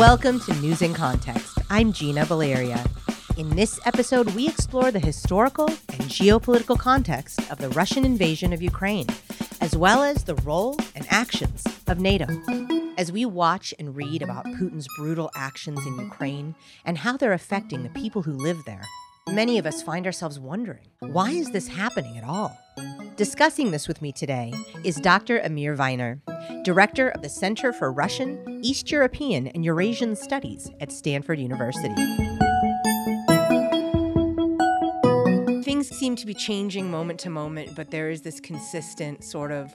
Welcome to News in Context. I'm Gina Valeria. In this episode, we explore the historical and geopolitical context of the Russian invasion of Ukraine, as well as the role and actions of NATO. As we watch and read about Putin's brutal actions in Ukraine and how they're affecting the people who live there, many of us find ourselves wondering why is this happening at all? Discussing this with me today is Dr. Amir Weiner, Director of the Center for Russian, East European, and Eurasian Studies at Stanford University. Things seem to be changing moment to moment, but there is this consistent sort of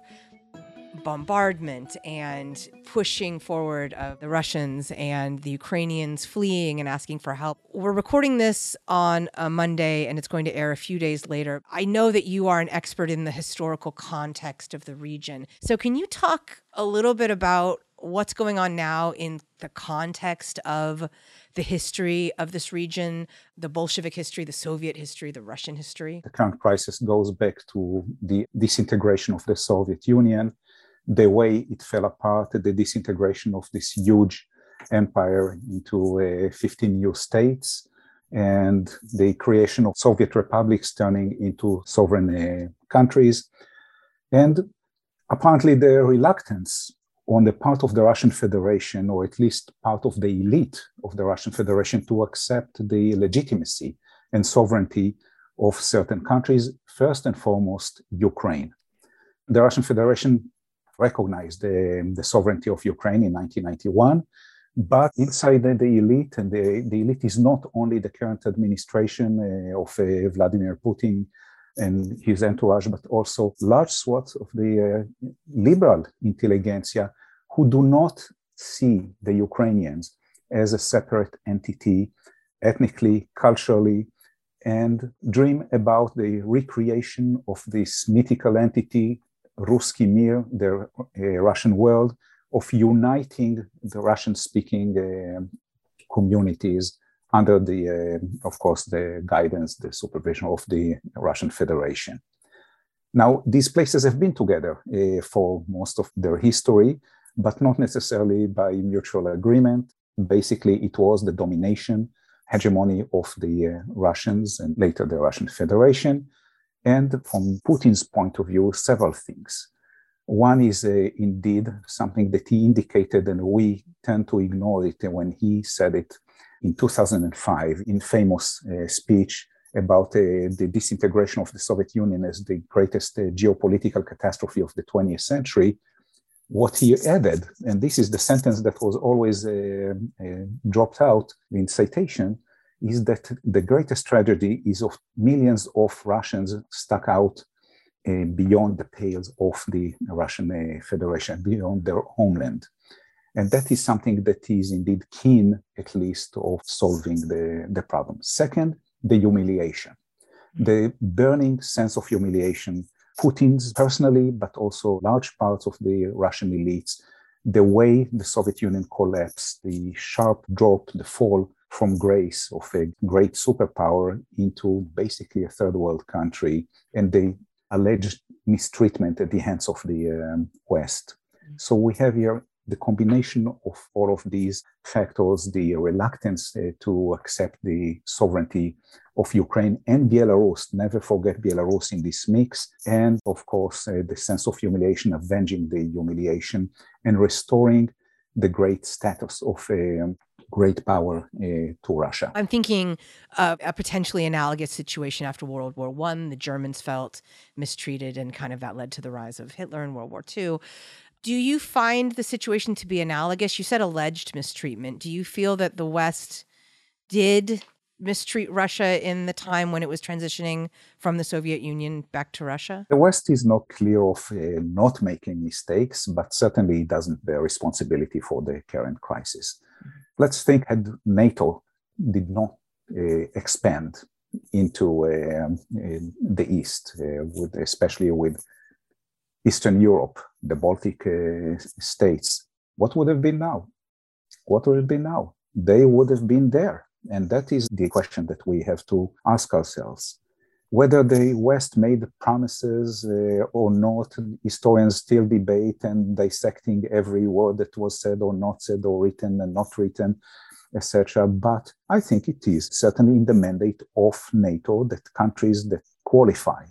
bombardment and pushing forward of the Russians and the Ukrainians fleeing and asking for help. We're recording this on a Monday and it's going to air a few days later. I know that you are an expert in the historical context of the region. So, can you talk a little bit about what's going on now in the context of the history of this region, the Bolshevik history, the Soviet history, the Russian history? The current crisis goes back to the disintegration of the Soviet Union the way it fell apart, the disintegration of this huge empire into uh, 15 new states, and the creation of Soviet republics turning into sovereign uh, countries. And apparently, the reluctance on the part of the Russian Federation, or at least part of the elite of the Russian Federation, to accept the legitimacy and sovereignty of certain countries, first and foremost, Ukraine. The Russian Federation recognized the, the sovereignty of Ukraine in 1991. But inside the, the elite, and the, the elite is not only the current administration uh, of uh, Vladimir Putin and his entourage, but also large swaths of the uh, liberal intelligentsia who do not see the Ukrainians as a separate entity, ethnically, culturally, and dream about the recreation of this mythical entity Ruski Mir, the uh, Russian world, of uniting the Russian-speaking uh, communities under the, uh, of course, the guidance, the supervision of the Russian Federation. Now, these places have been together for most of their history, but not necessarily by mutual agreement. Basically, it was the domination, hegemony of the Russians and later the Russian Federation and from Putin's point of view, several things. One is uh, indeed something that he indicated, and we tend to ignore it when he said it in 2005 in famous uh, speech about uh, the disintegration of the Soviet Union as the greatest uh, geopolitical catastrophe of the 20th century. What he added, and this is the sentence that was always uh, uh, dropped out in citation, is that the greatest tragedy is of millions of Russians stuck out uh, beyond the pales of the Russian uh, Federation, beyond their homeland. And that is something that is indeed keen, at least, of solving the, the problem. Second, the humiliation, the burning sense of humiliation, Putin's personally, but also large parts of the Russian elites, the way the Soviet Union collapsed, the sharp drop, the fall from grace of a great superpower into basically a third world country and the alleged mistreatment at the hands of the um, West. Mm. So we have here the combination of all of these factors, the reluctance uh, to accept the sovereignty of Ukraine and Belarus, never forget Belarus in this mix, and of course, uh, the sense of humiliation, avenging the humiliation, and restoring the great status of a um, great power uh, to Russia. I'm thinking uh, a potentially analogous situation after World War One. The Germans felt mistreated, and kind of that led to the rise of Hitler in World War Two. Do you find the situation to be analogous? You said alleged mistreatment. Do you feel that the West did mistreat Russia in the time when it was transitioning from the Soviet Union back to Russia? The West is not clear of uh, not making mistakes, but certainly doesn't bear responsibility for the current crisis. Let's think had NATO did not uh, expand into uh, the East, uh, with, especially with Eastern Europe, the Baltic uh, states, what would have been now? What would have been now? They would have been there. And that is the question that we have to ask ourselves. Whether the West made promises uh, or not, historians still debate and dissecting every word that was said or not said or written and not written, etc. But I think it is certainly in the mandate of NATO that countries that qualify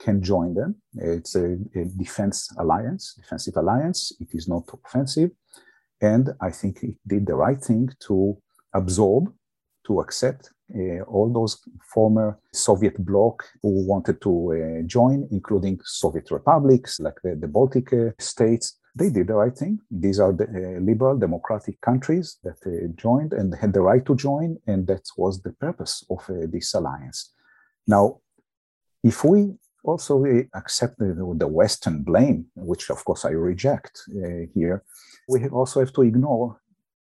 can join them. It's a, a defense alliance, defensive alliance. It is not offensive. And I think it did the right thing to absorb, to accept uh, all those former Soviet bloc who wanted to uh, join, including Soviet republics like the, the Baltic uh, states. They did the right thing. These are the uh, liberal democratic countries that uh, joined and had the right to join, and that was the purpose of uh, this alliance. Now, if we also accept the, the, Western blame, which of course I reject here, we also have to ignore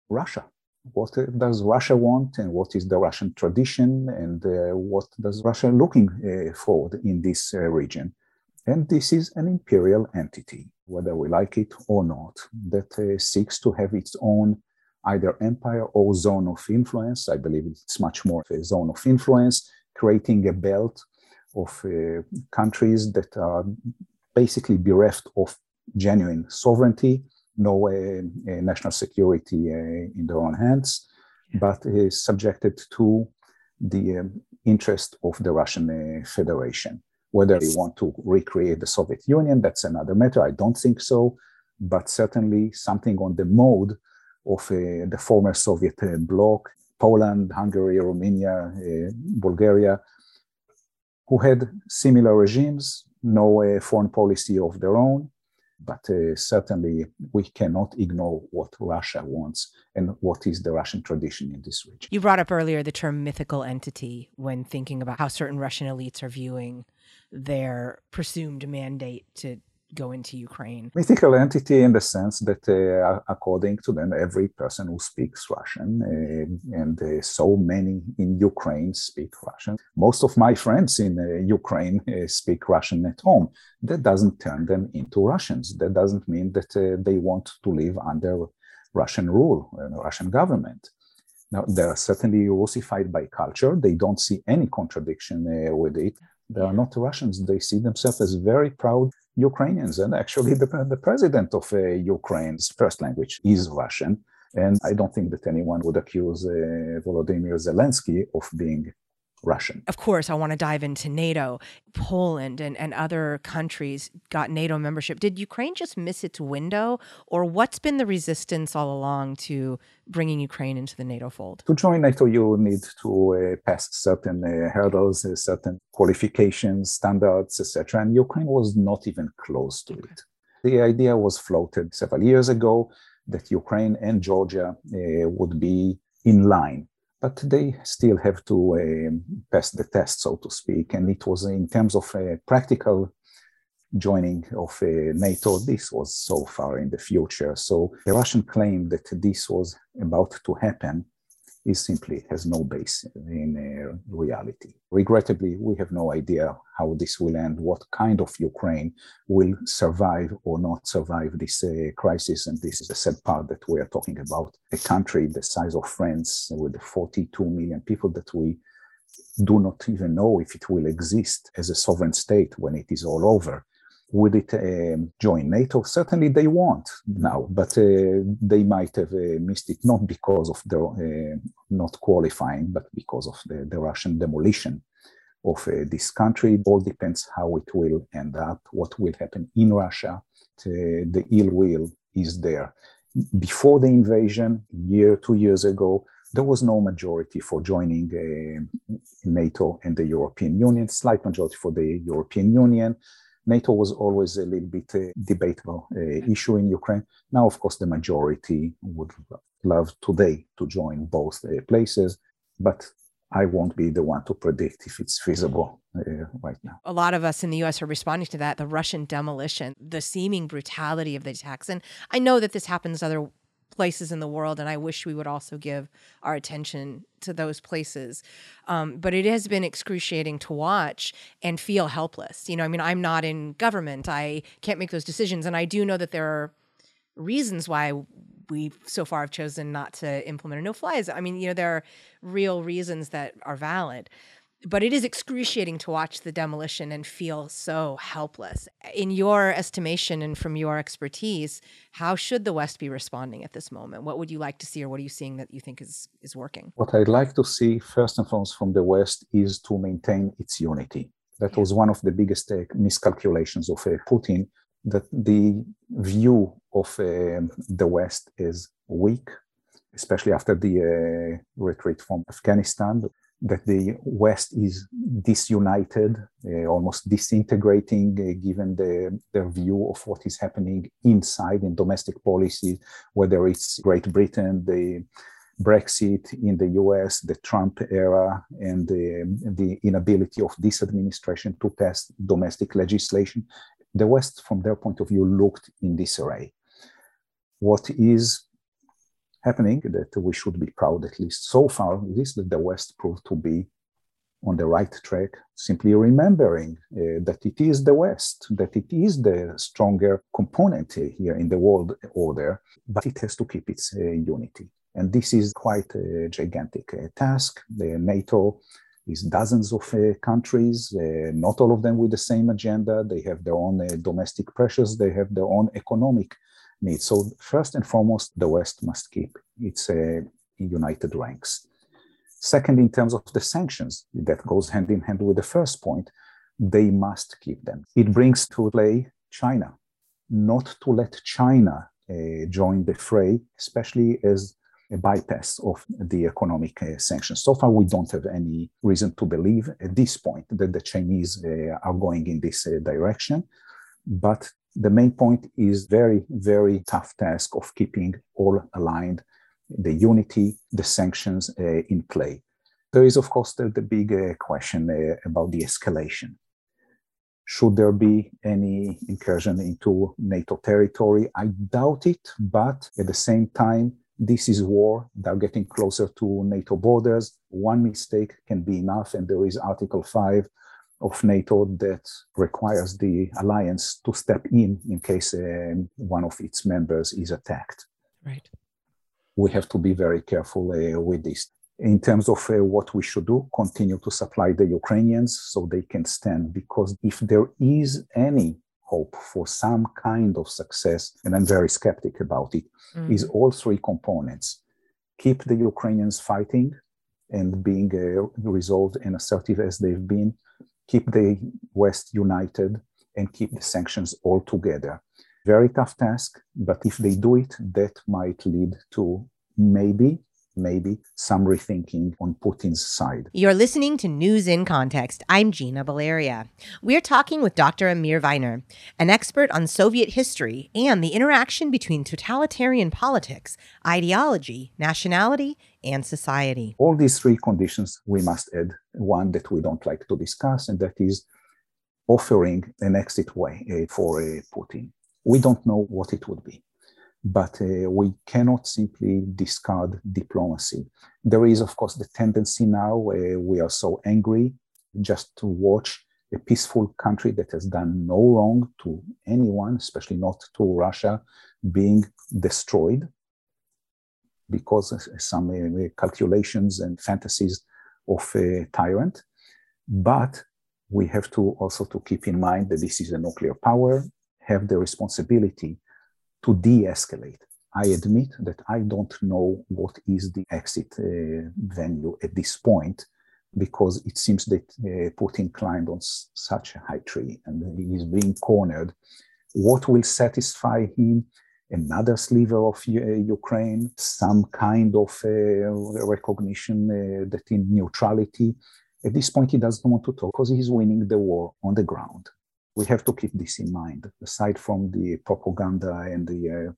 Russia what does Russia want and what is the Russian tradition and uh, what does Russia looking uh, forward in this uh, region. And this is an imperial entity, whether we like it or not, that uh, seeks to have its own either empire or zone of influence. I believe it's much more a zone of influence, creating a belt of uh, countries that are basically bereft of genuine sovereignty no uh, national security uh, in their own hands, yeah. but is subjected to the um, interest of the Russian uh, Federation. Whether they want to recreate the Soviet Union, that's another matter. I don't think so, but certainly something on the mode of uh, the former Soviet uh, bloc, Poland, Hungary, Romania, uh, Bulgaria, who had similar regimes, no foreign policy of their own, but uh, certainly, we cannot ignore what Russia wants and what is the Russian tradition in this region. You brought up earlier the term mythical entity when thinking about how certain Russian elites are viewing their presumed mandate to go into Ukraine? Mythical entity in the sense that, uh, according to them, every person who speaks Russian, uh, and uh, so many in Ukraine speak Russian. Most of my friends in uh, Ukraine uh, speak Russian at home. That doesn't turn them into Russians. That doesn't mean that uh, they want to live under Russian rule, Russian government. Now, they are certainly Russified by culture. They don't see any contradiction with it. They are not Russians. They see themselves as very proud Ukrainians. And actually, the, the president of uh, Ukraine's first language is Russian. And I don't think that anyone would accuse uh, Volodymyr Zelensky of being Russian. Of course, I want to dive into NATO. Poland and, and other countries got NATO membership. Did Ukraine just miss its window, or what's been the resistance all along to bringing Ukraine into the NATO fold? To join NATO, you need to uh, pass certain uh, hurdles, uh, certain qualifications, standards, etc. And Ukraine was not even close to it. The idea was floated several years ago that Ukraine and Georgia uh, would be in line but they still have to uh, pass the test, so to speak. And it was in terms of uh, practical joining of uh, NATO, this was so far in the future. So the Russian claim that this was about to happen is simply has no base in uh, reality. Regrettably, we have no idea how this will end, what kind of Ukraine will survive or not survive this uh, crisis. And this is the sad part that we are talking about a country the size of France with 42 million people that we do not even know if it will exist as a sovereign state when it is all over would it uh, join NATO? Certainly they won't now, but uh, they might have uh, missed it not because of the uh, not qualifying, but because of the, the Russian demolition of uh, this country. It all depends how it will end up, what will happen in Russia. the ill will is there. Before the invasion, year, two years ago, there was no majority for joining uh, NATO and the European Union, slight majority for the European Union NATO was always a little bit uh, debatable uh, issue in Ukraine. Now, of course, the majority would love today to join both uh, places, but I won't be the one to predict if it's feasible uh, right now. A lot of us in the US are responding to that the Russian demolition, the seeming brutality of the attacks. And I know that this happens other places in the world, and I wish we would also give our attention to those places. Um, but it has been excruciating to watch and feel helpless. You know, I mean, I'm not in government, I can't make those decisions, and I do know that there are reasons why we so far have chosen not to implement a no-fly. I mean, you know, there are real reasons that are valid. But it is excruciating to watch the demolition and feel so helpless. In your estimation and from your expertise, how should the West be responding at this moment? What would you like to see, or what are you seeing that you think is, is working? What I'd like to see, first and foremost, from the West is to maintain its unity. That yeah. was one of the biggest uh, miscalculations of uh, Putin, that the view of uh, the West is weak, especially after the uh, retreat from Afghanistan that the West is disunited, uh, almost disintegrating, uh, given the, their view of what is happening inside in domestic policy, whether it's Great Britain, the Brexit in the US, the Trump era, and the, the inability of this administration to pass domestic legislation. The West, from their point of view, looked in disarray. What is happening that we should be proud, at least so far, at least that the West proved to be on the right track, simply remembering uh, that it is the West, that it is the stronger component here in the world order, but it has to keep its uh, unity. And this is quite a gigantic uh, task. The NATO is dozens of uh, countries, uh, not all of them with the same agenda. They have their own uh, domestic pressures, they have their own economic needs. So first and foremost, the West must keep its uh, united ranks. Second, in terms of the sanctions, that goes hand in hand with the first point, they must keep them. It brings to play China, not to let China uh, join the fray, especially as a bypass of the economic uh, sanctions. So far, we don't have any reason to believe at this point that the Chinese uh, are going in this uh, direction. But the main point is very, very tough task of keeping all aligned, the unity, the sanctions uh, in play. There is, of course, the, the big uh, question uh, about the escalation. Should there be any incursion into NATO territory? I doubt it, but at the same time, this is war. They're getting closer to NATO borders. One mistake can be enough, and there is Article 5 of NATO that requires the alliance to step in in case uh, one of its members is attacked. Right. We have to be very careful uh, with this. In terms of uh, what we should do, continue to supply the Ukrainians so they can stand. Because if there is any hope for some kind of success, and I'm very skeptic about it, mm. is all three components. Keep the Ukrainians fighting and being uh, resolved and assertive as they've been keep the West united and keep the sanctions all together. Very tough task, but if they do it, that might lead to maybe maybe some rethinking on Putin's side. You're listening to News in Context. I'm Gina Valeria. We're talking with Dr. Amir Weiner, an expert on Soviet history and the interaction between totalitarian politics, ideology, nationality, and society. All these three conditions, we must add one that we don't like to discuss, and that is offering an exit way uh, for uh, Putin. We don't know what it would be, but uh, we cannot simply discard diplomacy. There is, of course, the tendency now where we are so angry just to watch a peaceful country that has done no wrong to anyone, especially not to Russia, being destroyed because some uh, calculations and fantasies of a tyrant. But we have to also to keep in mind that this is a nuclear power, have the responsibility to de-escalate. I admit that I don't know what is the exit uh, venue at this point, because it seems that uh, Putin climbed on s- such a high tree and he is being cornered. What will satisfy him another sliver of uh, Ukraine, some kind of uh, recognition uh, that in neutrality. At this point, he doesn't want to talk because he's winning the war on the ground. We have to keep this in mind, aside from the propaganda and the uh,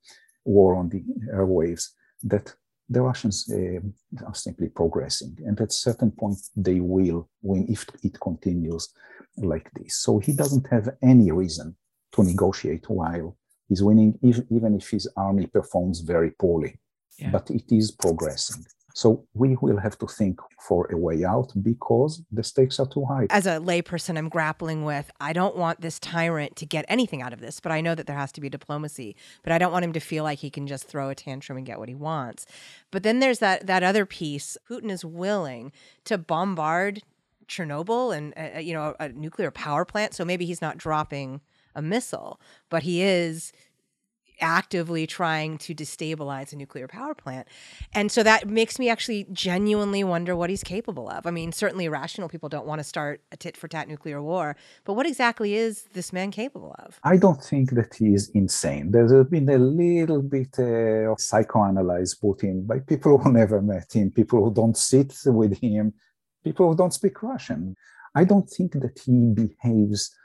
war on the airwaves, that the Russians uh, are simply progressing. And at certain point, they will win if it continues like this. So he doesn't have any reason to negotiate while He's winning if, even if his army performs very poorly, yeah. but it is progressing. So we will have to think for a way out because the stakes are too high. As a layperson, I'm grappling with I don't want this tyrant to get anything out of this, but I know that there has to be diplomacy. But I don't want him to feel like he can just throw a tantrum and get what he wants. But then there's that that other piece. Putin is willing to bombard Chernobyl and uh, you know a, a nuclear power plant. So maybe he's not dropping a missile, but he is actively trying to destabilize a nuclear power plant. And so that makes me actually genuinely wonder what he's capable of. I mean, certainly rational people don't want to start a tit for tat nuclear war, but what exactly is this man capable of? I don't think that he is insane. There's been a little bit uh, of psychoanalyze put in by people who never met him, people who don't sit with him, people who don't speak Russian. I don't think that he behaves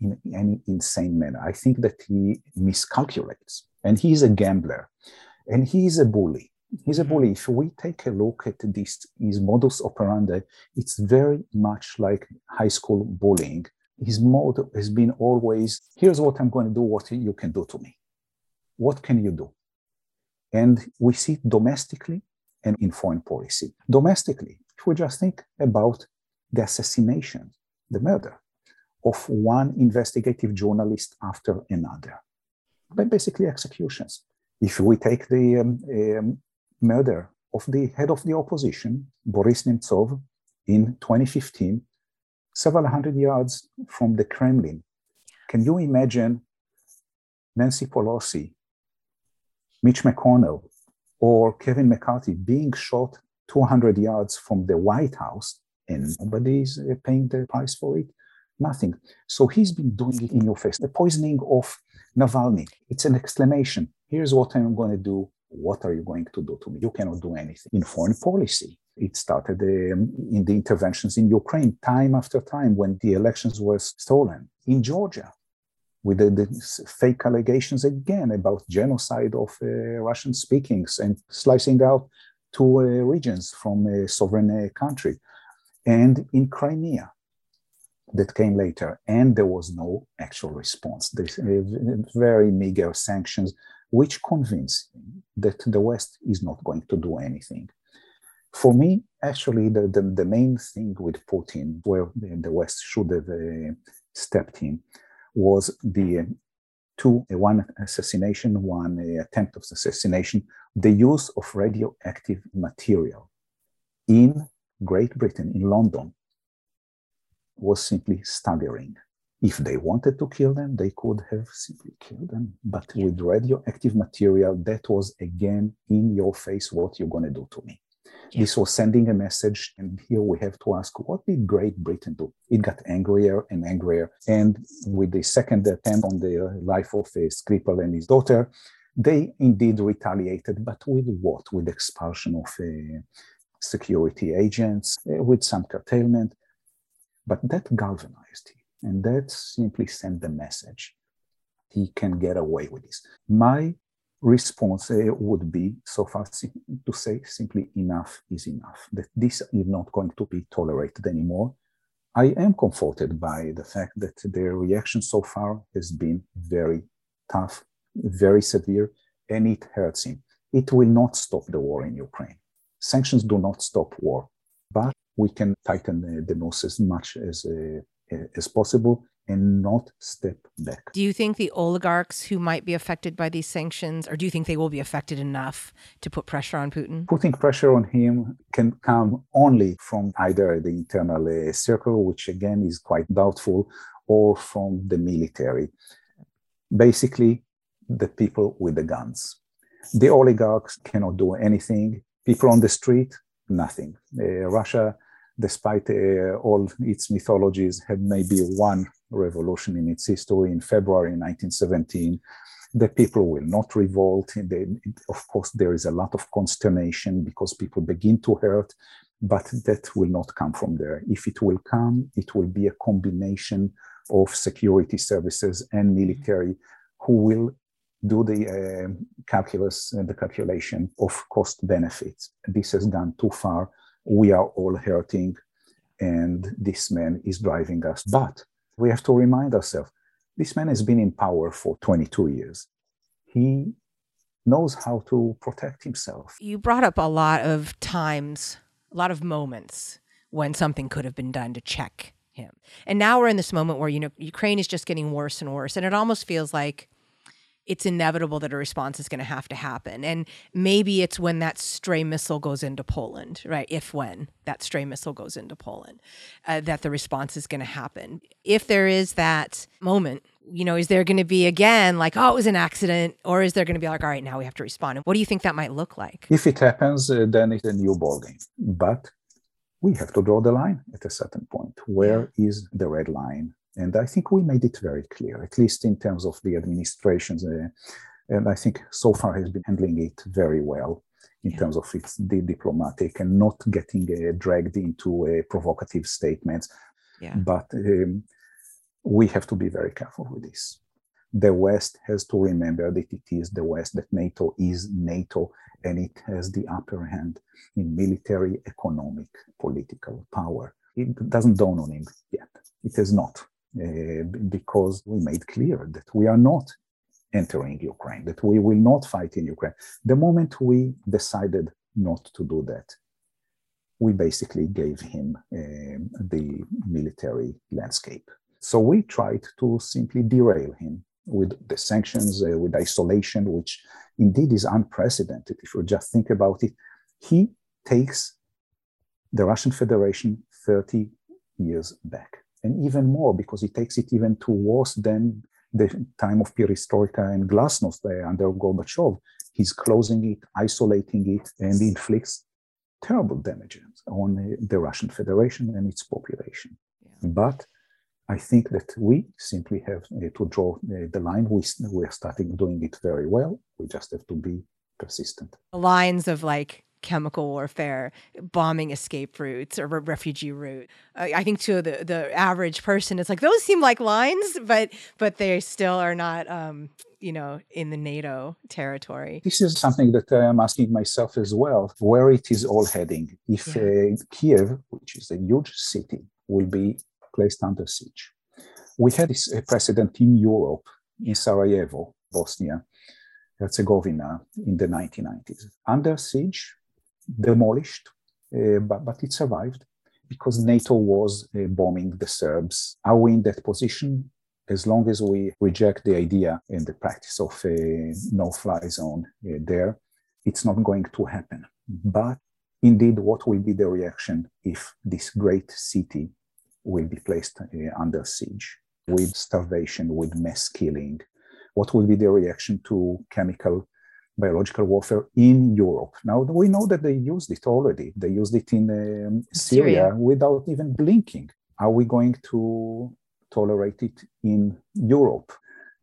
in any insane manner. I think that he miscalculates and he's a gambler and he's a bully. He's a mm-hmm. bully. If we take a look at this, his modus operandi, it's very much like high school bullying. His mode has been always here's what I'm going to do, what you can do to me. What can you do? And we see it domestically and in foreign policy. Domestically, if we just think about the assassination, the murder, of one investigative journalist after another, but basically executions. If we take the um, um, murder of the head of the opposition, Boris Nemtsov, in 2015, several hundred yards from the Kremlin, can you imagine Nancy Pelosi, Mitch McConnell, or Kevin McCarthy being shot 200 yards from the White House and nobody is uh, paying the price for it? Nothing. So he's been doing it in your face. The poisoning of Navalny, it's an exclamation. Here's what I'm going to do. What are you going to do to me? You cannot do anything. In foreign policy, it started um, in the interventions in Ukraine, time after time when the elections were stolen. In Georgia, with the, the fake allegations again about genocide of uh, Russian speakings and slicing out two uh, regions from a sovereign uh, country. And in Crimea, that came later, and there was no actual response. There's very meager sanctions, which convince that the West is not going to do anything. For me, actually, the, the, the main thing with Putin, where the West should have uh, stepped in, was the uh, two, uh, one assassination, one uh, attempt of assassination, the use of radioactive material in Great Britain, in London, was simply staggering. If they wanted to kill them, they could have simply killed them. But with radioactive material, that was again in your face what you're going to do to me. Yeah. This was sending a message. And here we have to ask what did Great Britain do? It got angrier and angrier. And with the second attempt on the life of uh, Skripal and his daughter, they indeed retaliated, but with what? With expulsion of uh, security agents, uh, with some curtailment. But that galvanized him, and that simply sent the message he can get away with this. My response uh, would be so far to say simply enough is enough, that this is not going to be tolerated anymore. I am comforted by the fact that their reaction so far has been very tough, very severe, and it hurts him. It will not stop the war in Ukraine. Sanctions do not stop war, but we can tighten the, the nose as much as, uh, as possible and not step back. Do you think the oligarchs who might be affected by these sanctions, or do you think they will be affected enough to put pressure on Putin? Putting pressure on him can come only from either the internal uh, circle, which again is quite doubtful, or from the military. Basically, the people with the guns. The oligarchs cannot do anything. People on the street, nothing. Uh, Russia despite uh, all its mythologies, had maybe one revolution in its history in February 1917. The people will not revolt. They, of course, there is a lot of consternation because people begin to hurt, but that will not come from there. If it will come, it will be a combination of security services and military who will do the uh, calculus and the calculation of cost benefits. This has gone too far we are all hurting and this man is driving us. But we have to remind ourselves this man has been in power for 22 years. He knows how to protect himself. You brought up a lot of times, a lot of moments when something could have been done to check him. And now we're in this moment where you know Ukraine is just getting worse and worse and it almost feels like it's inevitable that a response is going to have to happen. And maybe it's when that stray missile goes into Poland, right? If when that stray missile goes into Poland, uh, that the response is going to happen. If there is that moment, you know, is there going to be again like, oh, it was an accident? Or is there going to be like, all right, now we have to respond? And what do you think that might look like? If it happens, uh, then it's a new ballgame. But we have to draw the line at a certain point. Where is the red line? And I think we made it very clear, at least in terms of the administrations. Uh, and I think so far has been handling it very well in yeah. terms of its the diplomatic and not getting uh, dragged into uh, provocative statements. Yeah. But um, we have to be very careful with this. The West has to remember that it is the West, that NATO is NATO, and it has the upper hand in military, economic, political power. It doesn't dawn on him yet. It has not. Uh, because we made clear that we are not entering Ukraine, that we will not fight in Ukraine. The moment we decided not to do that, we basically gave him uh, the military landscape. So we tried to simply derail him with the sanctions, uh, with isolation, which indeed is unprecedented. If you just think about it, he takes the Russian Federation 30 years back and even more because it takes it even to worse than the time of perestroika and glasnost under Gorbachev. He's closing it, isolating it, and inflicts terrible damages on the Russian Federation and its population. Yeah. But I think that we simply have uh, to draw uh, the line. We, we're starting doing it very well. We just have to be persistent. Lines of like chemical warfare, bombing escape routes or refugee route. I think to the the average person, it's like those seem like lines, but but they still are not. Um, you know, in the NATO territory. This is something that I'm asking myself as well, where it is all heading. If yeah. uh, Kiev, which is a huge city, will be placed under siege. We had this precedent in Europe, in Sarajevo, Bosnia, Herzegovina, in the 1990s. Under siege, demolished, uh, but, but it survived because NATO was uh, bombing the Serbs. Are we in that position? As long as we reject the idea and the practice of a no fly zone uh, there, it's not going to happen. But indeed, what will be the reaction if this great city will be placed uh, under siege with starvation, with mass killing? What will be the reaction to chemical biological warfare in Europe. Now, we know that they used it already. They used it in um, Syria, Syria without even blinking. Are we going to tolerate it in Europe?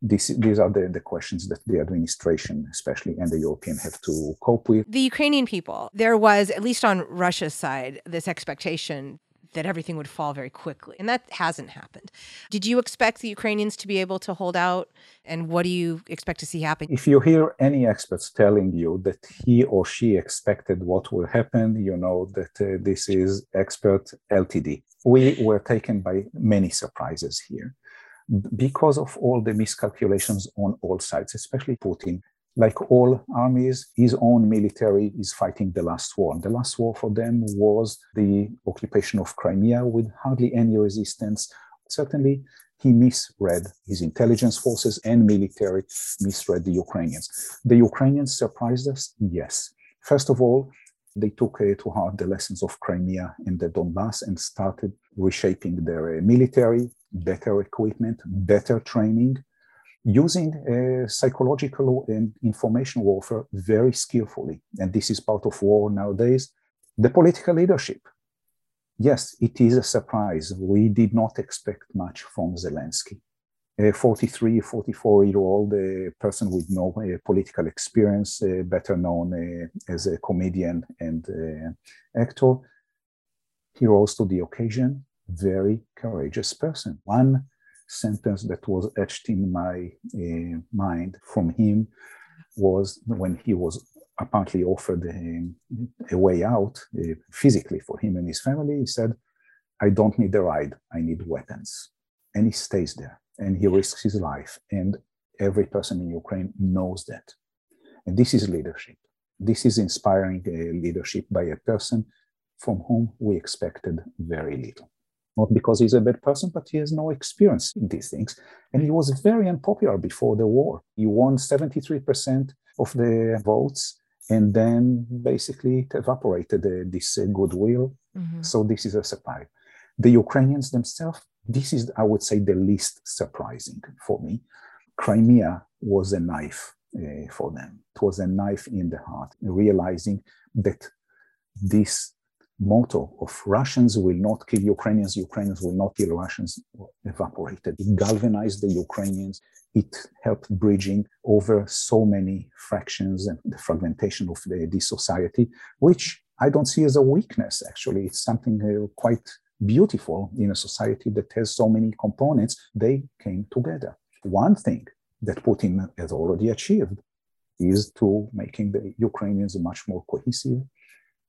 This, these are the, the questions that the administration, especially, and the European have to cope with. The Ukrainian people, there was, at least on Russia's side, this expectation that everything would fall very quickly. And that hasn't happened. Did you expect the Ukrainians to be able to hold out? And what do you expect to see happen? If you hear any experts telling you that he or she expected what will happen, you know that uh, this is expert LTD. We were taken by many surprises here because of all the miscalculations on all sides, especially Putin like all armies, his own military is fighting the last war. And the last war for them was the occupation of Crimea with hardly any resistance. Certainly, he misread his intelligence forces and military, misread the Ukrainians. The Ukrainians surprised us? Yes. First of all, they took uh, to heart the lessons of Crimea and the Donbass and started reshaping their uh, military, better equipment, better training, using uh, psychological and information warfare very skillfully. And this is part of war nowadays. The political leadership. Yes, it is a surprise. We did not expect much from Zelensky. A 43, 44 year old uh, person with no uh, political experience, uh, better known uh, as a comedian and uh, actor. He rose to the occasion, very courageous person. One sentence that was etched in my uh, mind from him was when he was apparently offered a, a way out uh, physically for him and his family. He said, I don't need a ride, I need weapons. And he stays there and he risks his life. And every person in Ukraine knows that. And this is leadership. This is inspiring uh, leadership by a person from whom we expected very little. Not because he's a bad person, but he has no experience in these things. And he was very unpopular before the war. He won 73% of the votes and then basically it evaporated uh, this uh, goodwill. Mm-hmm. So this is a surprise. The Ukrainians themselves, this is, I would say, the least surprising for me. Crimea was a knife uh, for them. It was a knife in the heart, realizing that this motto of Russians will not kill Ukrainians, Ukrainians will not kill Russians evaporated. It galvanized the Ukrainians. It helped bridging over so many fractions and the fragmentation of the, the society, which I don't see as a weakness, actually. It's something uh, quite beautiful in a society that has so many components. They came together. One thing that Putin has already achieved is to making the Ukrainians much more cohesive,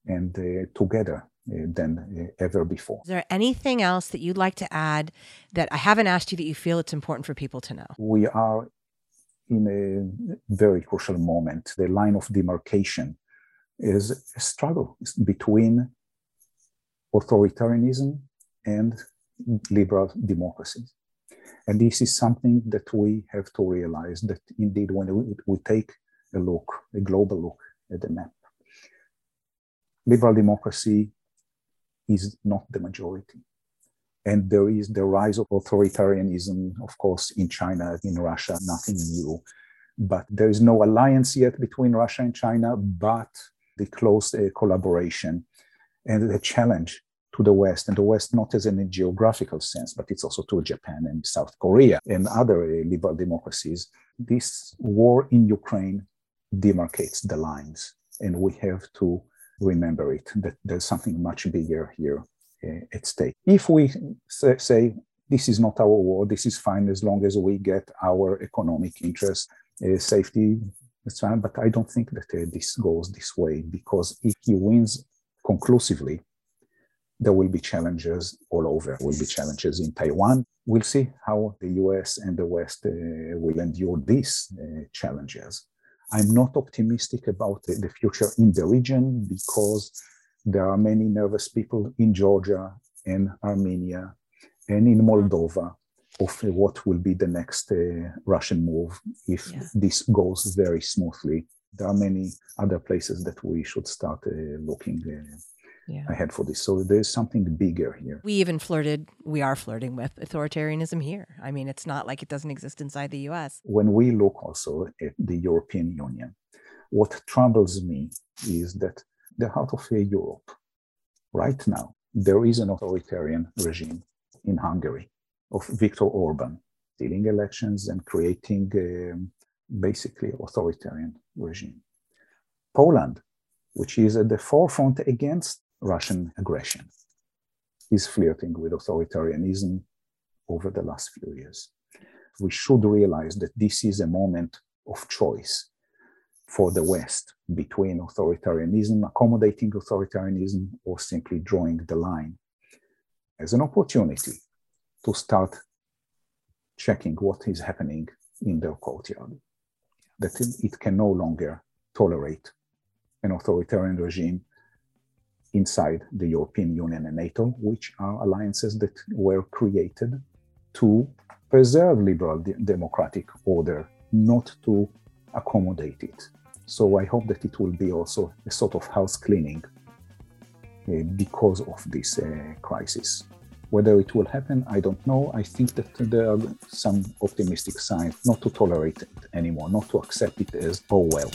and uh, together uh, than uh, ever before. Is there anything else that you'd like to add that I haven't asked you that you feel it's important for people to know? We are in a very crucial moment. The line of demarcation is a struggle between authoritarianism and liberal democracies. And this is something that we have to realize that indeed, when we, we take a look, a global look at the map, liberal democracy is not the majority. And there is the rise of authoritarianism, of course, in China, in Russia, nothing new. But there is no alliance yet between Russia and China, but the close uh, collaboration and the challenge to the West, and the West not as in a geographical sense, but it's also to Japan and South Korea and other uh, liberal democracies. This war in Ukraine demarcates the lines, and we have to remember it, that there's something much bigger here uh, at stake. If we say, this is not our war, this is fine as long as we get our economic interest, uh, safety, that's fine. But I don't think that uh, this goes this way because if he wins conclusively, there will be challenges all over. There will be challenges in Taiwan. We'll see how the US and the West uh, will endure these challenges. I'm not optimistic about the future in the region because there are many nervous people in Georgia and Armenia and in Moldova of what will be the next uh, Russian move if yeah. this goes very smoothly. There are many other places that we should start uh, looking uh, yeah. ahead for this. So there's something bigger here. We even flirted, we are flirting with authoritarianism here. I mean, it's not like it doesn't exist inside the US. When we look also at the European Union, what troubles me is that the heart of Europe, right now, there is an authoritarian regime in Hungary of Viktor Orban, stealing elections and creating um, basically authoritarian regime. Poland, which is at the forefront against Russian aggression. is flirting with authoritarianism over the last few years. We should realize that this is a moment of choice for the West between authoritarianism, accommodating authoritarianism, or simply drawing the line as an opportunity to start checking what is happening in their courtyard. That it can no longer tolerate an authoritarian regime inside the European Union and NATO, which are alliances that were created to preserve liberal de- democratic order, not to accommodate it. So I hope that it will be also a sort of house cleaning uh, because of this uh, crisis. Whether it will happen, I don't know. I think that there are some optimistic signs not to tolerate it anymore, not to accept it as, oh well.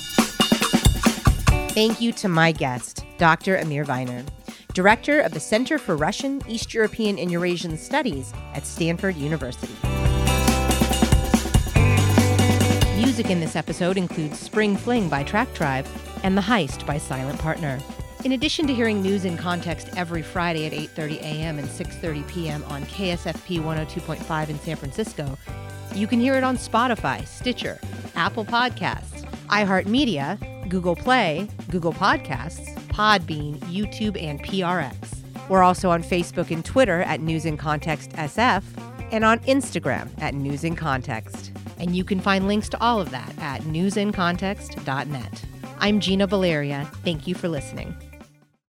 Thank you to my guest, Dr. Amir Weiner, Director of the Center for Russian, East European, and Eurasian Studies at Stanford University. Music in this episode includes Spring Fling by Track Tribe and The Heist by Silent Partner. In addition to hearing news in context every Friday at 8:30 a.m. and 6:30 p.m. on KSFP 102.5 in San Francisco, you can hear it on Spotify, Stitcher, Apple Podcasts, iHeartMedia, Google Play, Google Podcasts, Podbean, YouTube, and PRX. We're also on Facebook and Twitter at News in Context SF and on Instagram at News in Context. And you can find links to all of that at newsincontext.net. I'm Gina Valeria. Thank you for listening.